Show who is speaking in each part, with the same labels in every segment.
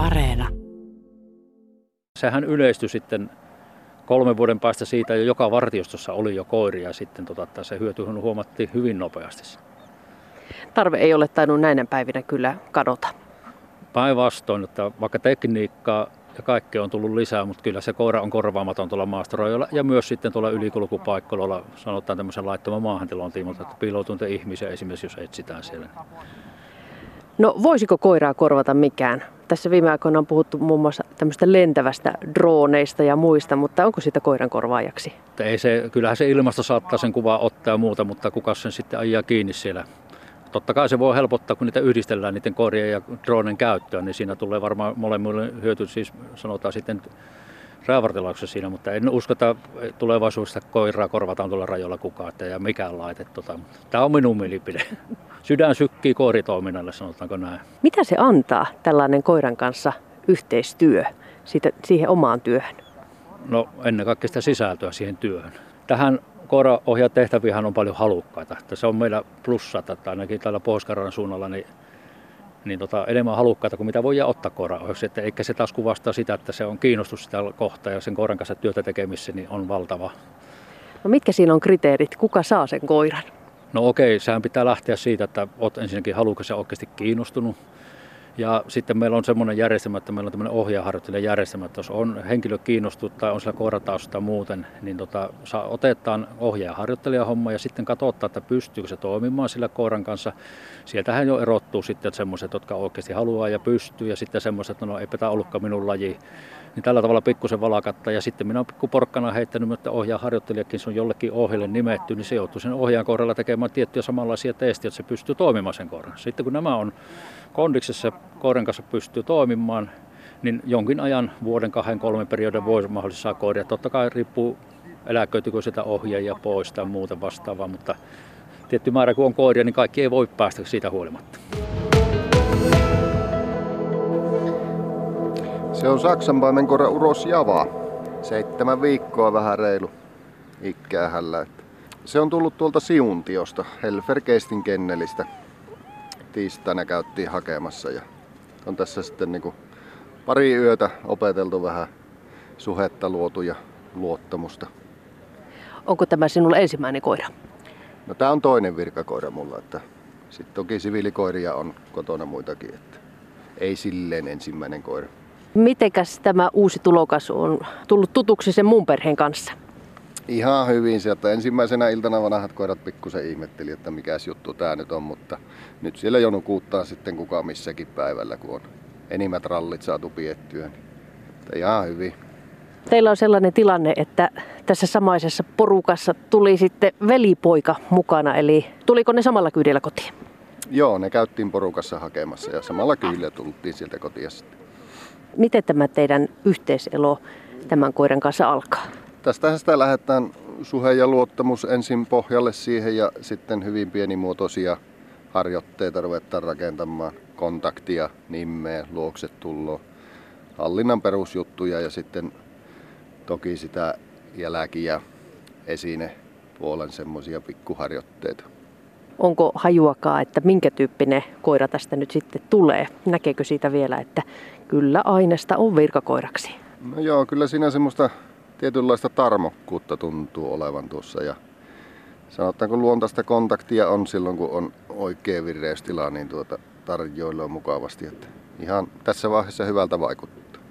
Speaker 1: Areena.
Speaker 2: Sehän yleistyi sitten kolmen vuoden päästä siitä jo joka vartiostossa oli jo koiria ja sitten tota, että se hyöty huomattiin hyvin nopeasti.
Speaker 3: Tarve ei ole tainnut näinä päivinä kyllä kadota.
Speaker 2: Päinvastoin, että vaikka tekniikkaa ja kaikki on tullut lisää, mutta kyllä se koira on korvaamaton tuolla maastoroilla ja myös sitten tuolla ylikulkupaikkoilla, sanotaan tämmöisen laittoman maahantilon tiimoilta, että piiloutunte ihmisiä esimerkiksi, jos etsitään siellä.
Speaker 3: No voisiko koiraa korvata mikään? Tässä viime aikoina on puhuttu muun muassa tämmöistä lentävästä droneista ja muista, mutta onko sitä koiran korvaajaksi?
Speaker 2: Ei se, kyllähän se ilmasto saattaa sen kuvaa ottaa ja muuta, mutta kuka sen sitten ajaa kiinni siellä totta kai se voi helpottaa, kun niitä yhdistellään niiden korjien ja dronen käyttöön, niin siinä tulee varmaan molemmille hyöty, siis sanotaan sitten räävartelauksessa siinä, mutta en usko, että tulevaisuudessa koiraa korvataan tuolla rajoilla kukaan, että ja mikään laite. Tota. Tämä on minun mielipide. Sydän sykkii koiritoiminnalle, sanotaanko näin.
Speaker 3: Mitä se antaa tällainen koiran kanssa yhteistyö siitä, siihen omaan työhön?
Speaker 2: No ennen kaikkea sitä sisältöä siihen työhön. Tähän koiraohjaatehtäviähän on paljon halukkaita. Että se on meillä plussa, että ainakin täällä pohjois suunnalla niin, niin tota, enemmän halukkaita kuin mitä voi ottaa koiraohjaksi. Että eikä se taas kuvastaa sitä, että se on kiinnostus sitä kohtaa ja sen koiran kanssa työtä tekemissä niin on valtava.
Speaker 3: No mitkä siinä on kriteerit? Kuka saa sen koiran?
Speaker 2: No okei, sehän pitää lähteä siitä, että olet ensinnäkin halukas ja oikeasti kiinnostunut. Ja sitten meillä on semmoinen järjestelmä, että meillä on tämmöinen ohjaaharjoittelijan järjestelmä, että jos on henkilö kiinnostunut tai on sillä koiratausta muuten, niin tota, otetaan ohjaaharjoittelijan homma ja sitten katsotaan, että pystyykö se toimimaan sillä koiran kanssa. Sieltähän jo erottuu sitten semmoiset, jotka oikeasti haluaa ja pystyy ja sitten semmoiset, että no eipä tämä ollutkaan minun laji. Niin tällä tavalla pikkusen valakatta ja sitten minä olen pikku porkkana heittänyt, että ohjaaharjoittelijakin se on jollekin ohjeelle nimetty, niin se joutuu sen ohjaan kohdalla tekemään tiettyjä samanlaisia testejä, että se pystyy toimimaan sen koiran. Sitten kun nämä on kondiksessa koiran kanssa pystyy toimimaan, niin jonkin ajan, vuoden, kahden, kolmen periodin voi mahdollisesti saa koiria. Totta kai riippuu eläköityykö sitä ohjaajia pois tai muuta vastaavaa, mutta tietty määrä kun on koiria, niin kaikki ei voi päästä siitä huolimatta.
Speaker 4: Se on Saksanpaimen koira Uros Java. Seitsemän viikkoa vähän reilu ikkää hällä. Se on tullut tuolta Siuntiosta, Helferkeistin kennelistä tiistaina käyttiin hakemassa ja on tässä sitten niin kuin pari yötä opeteltu vähän suhetta luotu ja luottamusta.
Speaker 3: Onko tämä sinulla ensimmäinen koira?
Speaker 4: No tämä on toinen virkakoira mulla, että sitten toki siviilikoiria on kotona muitakin, että ei silleen ensimmäinen koira.
Speaker 3: Mitenkäs tämä uusi tulokas on tullut tutuksi sen mun perheen kanssa?
Speaker 4: Ihan hyvin sieltä. Ensimmäisenä iltana vanhat koirat pikkusen ihmetteli, että mikä juttu tämä nyt on, mutta nyt siellä jo nukuuttaa sitten kuka missäkin päivällä, kun on enimmät rallit saatu piettyä. Niin ihan hyvin.
Speaker 3: Teillä on sellainen tilanne, että tässä samaisessa porukassa tuli sitten velipoika mukana, eli tuliko ne samalla kyydillä kotiin?
Speaker 4: Joo, ne käyttiin porukassa hakemassa ja samalla kyydillä tultiin sieltä kotiin sitten.
Speaker 3: Miten tämä teidän yhteiselo tämän koiran kanssa alkaa?
Speaker 4: Tästähän sitä lähdetään suhe ja luottamus ensin pohjalle siihen ja sitten hyvin pienimuotoisia harjoitteita ruvetaan rakentamaan. Kontaktia, nimeä, luokse tullo, hallinnan perusjuttuja ja sitten toki sitä jälki- ja esine puolen semmoisia pikkuharjoitteita.
Speaker 3: Onko hajuakaan, että minkä tyyppinen koira tästä nyt sitten tulee? Näkeekö siitä vielä, että kyllä aineesta on virkakoiraksi?
Speaker 4: No joo, kyllä siinä semmoista tietynlaista tarmokkuutta tuntuu olevan tuossa ja sanotaanko luontaista kontaktia on silloin kun on oikea vireystila, niin tuota tarjoilla on mukavasti. Että ihan tässä vaiheessa hyvältä vaikuttaa.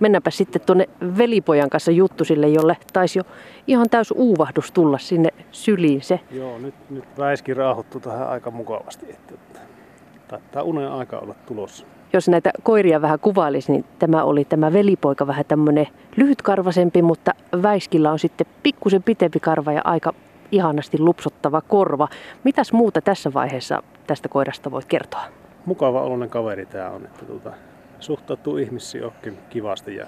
Speaker 3: Mennäänpä sitten tuonne velipojan kanssa juttusille, jolle taisi jo ihan täys uuvahdus tulla sinne syliin se.
Speaker 5: Joo, nyt, nyt väiski raahottu tähän aika mukavasti. Että taitaa unen aika olla tulossa
Speaker 3: jos näitä koiria vähän kuvailisi, niin tämä oli tämä velipoika vähän tämmöinen lyhytkarvasempi, mutta Väiskillä on sitten pikkusen pitempi karva ja aika ihanasti lupsottava korva. Mitäs muuta tässä vaiheessa tästä koirasta voit kertoa?
Speaker 5: Mukava oloinen kaveri tämä on, että tuota, suhtautuu ihmisiin oikein kivasti ja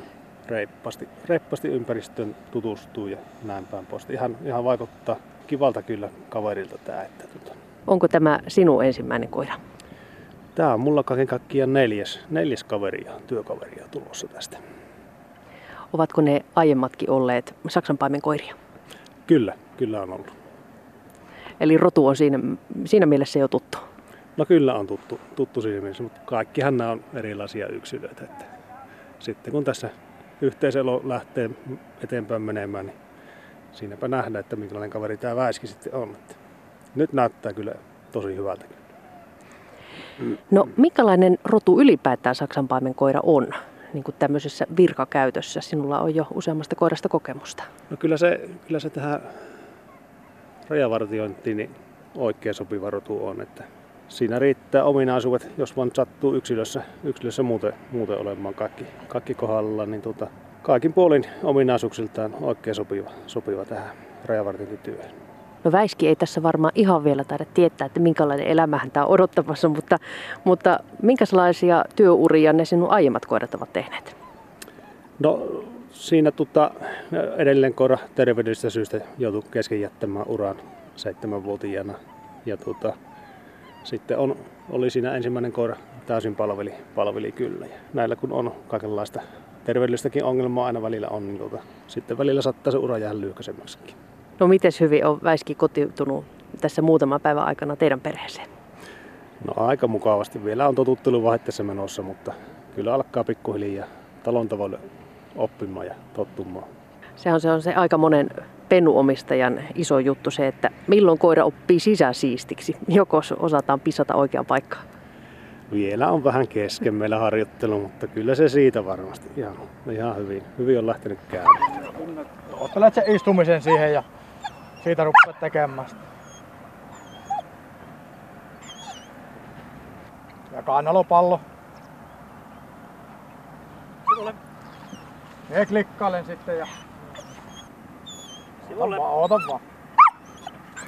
Speaker 5: reippaasti, reippaasti ympäristöön tutustuu ja näin päin pois. Ihan, ihan vaikuttaa kivalta kyllä kaverilta tämä. Että, tuota.
Speaker 3: Onko tämä sinun ensimmäinen koira?
Speaker 5: Tämä on mulla kaiken kaikkiaan neljäs, neljäs kaveria, työkaveria tulossa tästä.
Speaker 3: Ovatko ne aiemmatkin olleet saksanpaimen koiria?
Speaker 5: Kyllä, kyllä on ollut.
Speaker 3: Eli rotu on siinä, siinä mielessä jo tuttu?
Speaker 5: No kyllä on tuttu, tuttu siinä mielessä, mutta kaikkihan nämä on erilaisia yksilöitä. Että sitten kun tässä yhteiselo lähtee eteenpäin menemään, niin siinäpä nähdään, että minkälainen kaveri tämä Väiski sitten on. Että nyt näyttää kyllä tosi hyvältä.
Speaker 3: No minkälainen rotu ylipäätään saksanpaimen koira on? niin kuin tämmöisessä virkakäytössä? Sinulla on jo useammasta koirasta kokemusta.
Speaker 5: No kyllä se, kyllä se tähän rajavartiointiin niin oikein sopiva rotu on. Että siinä riittää ominaisuudet, jos vaan sattuu yksilössä, yksilössä muuten, muuten olemaan kaikki, kaikki kohdalla, niin tuota, kaikin puolin ominaisuuksiltaan oikein sopiva, sopiva tähän rajavartiointityöhön.
Speaker 3: No Väiski ei tässä varmaan ihan vielä taida tietää, että minkälainen elämähän tämä on odottamassa, mutta, mutta minkälaisia työuria ne sinun aiemmat koirat ovat tehneet?
Speaker 5: No siinä tota, edelleen koira terveydellisestä syystä joutui kesken jättämään uran seitsemänvuotiaana. Ja tota, sitten on, oli siinä ensimmäinen koira täysin palveli, palveli kyllä. Ja näillä kun on kaikenlaista terveydellistäkin ongelmaa aina välillä on, niin tota, sitten välillä saattaa se ura jäädä lyhkäisemmäksikin.
Speaker 3: No miten hyvin on Väiski kotiutunut tässä muutaman päivän aikana teidän perheeseen?
Speaker 5: No aika mukavasti. Vielä on totutteluvaihteessa menossa, mutta kyllä alkaa pikkuhiljaa talon tavalla oppimaan ja tottumaan.
Speaker 3: Se on se, on se aika monen pennuomistajan iso juttu se, että milloin koira oppii sisäsiistiksi, joko osataan pisata oikeaan paikkaan.
Speaker 5: Vielä on vähän kesken meillä harjoittelu, mutta kyllä se siitä varmasti ihan, ihan hyvin, hyvin on lähtenyt käymään.
Speaker 1: Ottelet sen istumisen siihen ja siitä rupeat tekemään sitä. Ja kannalopallo. Me klikkailen sitten ja... Ota vaan, ota vaan.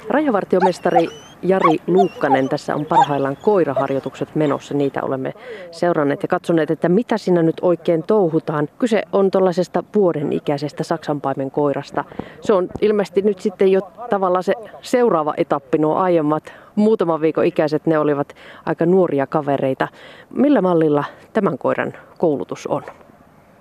Speaker 3: Rajavartiomestari Jari Luukkanen, tässä on parhaillaan koiraharjoitukset menossa. Niitä olemme seuranneet ja katsoneet, että mitä siinä nyt oikein touhutaan. Kyse on tuollaisesta vuoden ikäisestä saksanpaimen koirasta. Se on ilmeisesti nyt sitten jo tavallaan se seuraava etappi, nuo aiemmat muutaman viikon ikäiset, ne olivat aika nuoria kavereita. Millä mallilla tämän koiran koulutus on?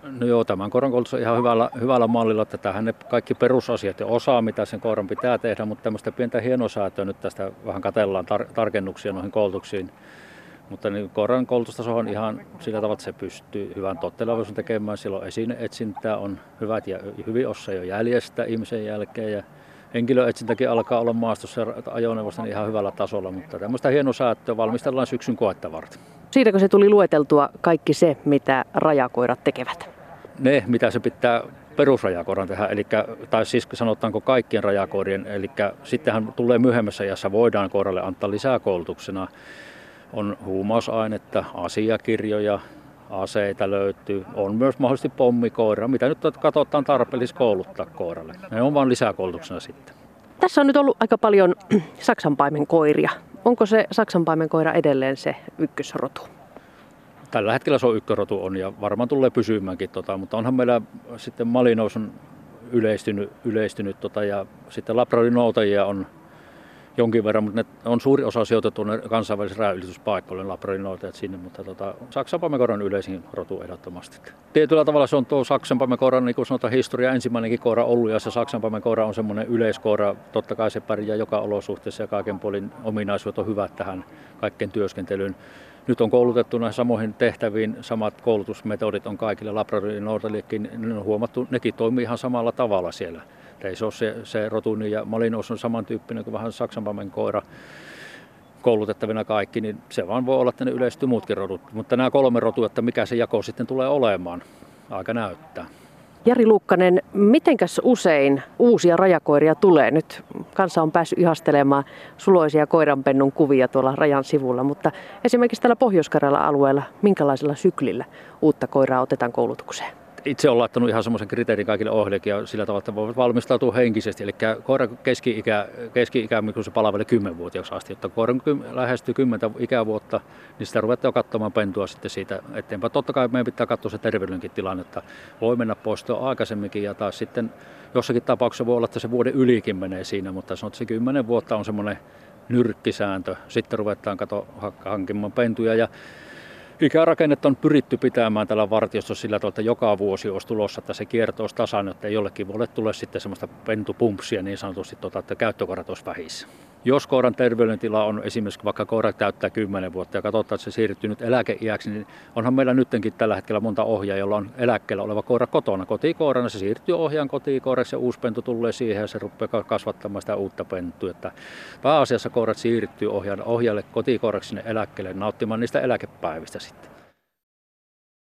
Speaker 2: No joo, tämän koiran koulutus on ihan hyvällä, hyvällä mallilla, että tähän ne kaikki perusasiat ja osaa, mitä sen koiran pitää tehdä, mutta tämmöistä pientä hienosäätöä nyt tästä vähän katellaan tar- tarkennuksia noihin koulutuksiin. Mutta niin koiran koulutustaso on ihan sillä tavalla, että se pystyy hyvän tottelevaisuuden tekemään. Silloin esine-etsintää on hyvät ja hyvin osaa jo jäljestä ihmisen jälkeen ja henkilöetsintäkin alkaa olla maastossa ajoneuvosta niin ihan hyvällä tasolla, mutta tämmöistä hienosäätöä valmistellaan syksyn koetta varten.
Speaker 3: Siinäkö se tuli lueteltua kaikki se, mitä rajakoirat tekevät?
Speaker 2: ne, mitä se pitää perusrajakoiran tehdä, eli, tai siis sanotaanko kaikkien rajakoirien, eli sittenhän tulee myöhemmässä ajassa, voidaan koiralle antaa lisää koulutuksena. On huumausainetta, asiakirjoja, aseita löytyy, on myös mahdollisesti pommikoira, mitä nyt katsotaan tarpeellis kouluttaa koiralle. Ne on vain lisäkoulutuksena sitten.
Speaker 3: Tässä on nyt ollut aika paljon saksanpaimen koiria. Onko se saksanpaimen koira edelleen se ykkösrotu?
Speaker 2: tällä hetkellä se on ykkörotu on ja varmaan tulee pysymäänkin, tota, mutta onhan meillä sitten malinous on yleistynyt, yleistynyt tota, ja sitten labradinoutajia on jonkin verran, mutta ne on suuri osa sijoitettu ne kansainvälisille räjäytyspaikoille, labradinoutajat sinne, mutta tota, Saksan pamekoran yleisin rotu ehdottomasti. Tietyllä tavalla se on tuo Saksan pamekoran, niin kuin sanotaan, historia ensimmäinenkin koira ollut, ja se Saksan pamekoira on semmoinen yleiskoira, totta kai se pärjää joka olosuhteessa ja kaiken puolin ominaisuudet on hyvät tähän kaikkeen työskentelyyn nyt on koulutettu näihin samoihin tehtäviin, samat koulutusmetodit on kaikille Labradorin Nordellekin, ne on huomattu, nekin toimii ihan samalla tavalla siellä. Ei se ole se, se rotuni ja Malinos on samantyyppinen kuin vähän saksanpamen koira koulutettavina kaikki, niin se vaan voi olla, että ne yleistyy muutkin rodut. Mutta nämä kolme rotua, että mikä se jako sitten tulee olemaan, aika näyttää.
Speaker 3: Jari Lukkanen, mitenkäs usein uusia rajakoiria tulee? Nyt kansa on päässyt ihastelemaan suloisia koiranpennun kuvia tuolla rajan sivulla, mutta esimerkiksi tällä pohjois alueella, minkälaisella syklillä uutta koiraa otetaan koulutukseen?
Speaker 2: Itse olen laittanut ihan semmoisen kriteerin kaikille ohjeille ja sillä tavalla, että voivat valmistautua henkisesti. Eli koira keski-ikä, keski-ikä kun se palvelee 10-vuotiaaksi asti, jotta koira lähestyy 10 ikävuotta, niin sitä ruvetaan katsomaan pentua sitten siitä eteenpäin. Totta kai meidän pitää katsoa se terveydenkin tilanne, että voi mennä poistoon aikaisemminkin ja taas sitten jossakin tapauksessa voi olla, että se vuoden ylikin menee siinä, mutta sanot, että se 10 vuotta on semmoinen nyrkkisääntö. Sitten ruvetaan katsoa hankimaan pentuja ja Ikärakennetta on pyritty pitämään tällä vartiostossa sillä tavalla, että joka vuosi olisi tulossa, että se kierto olisi tasainen, että jollekin voi tulla sitten semmoista pentupumpsia niin sanotusti, tota, että käyttökorat olisi vähissä. Jos koiran terveydentila on esimerkiksi vaikka koira täyttää 10 vuotta ja katsotaan, että se siirtyy nyt eläkeiäksi, niin onhan meillä nyttenkin tällä hetkellä monta ohjaa, jolla on eläkkeellä oleva koira kotona kotikoirana. Se siirtyy ohjaan kotikoiraksi ja uusi pentu tulee siihen ja se rupeaa kasvattamaan sitä uutta pentua. Että pääasiassa koirat siirtyy ohjaalle kotikoiraksi sinne eläkkeelle nauttimaan niistä eläkepäivistä sitten.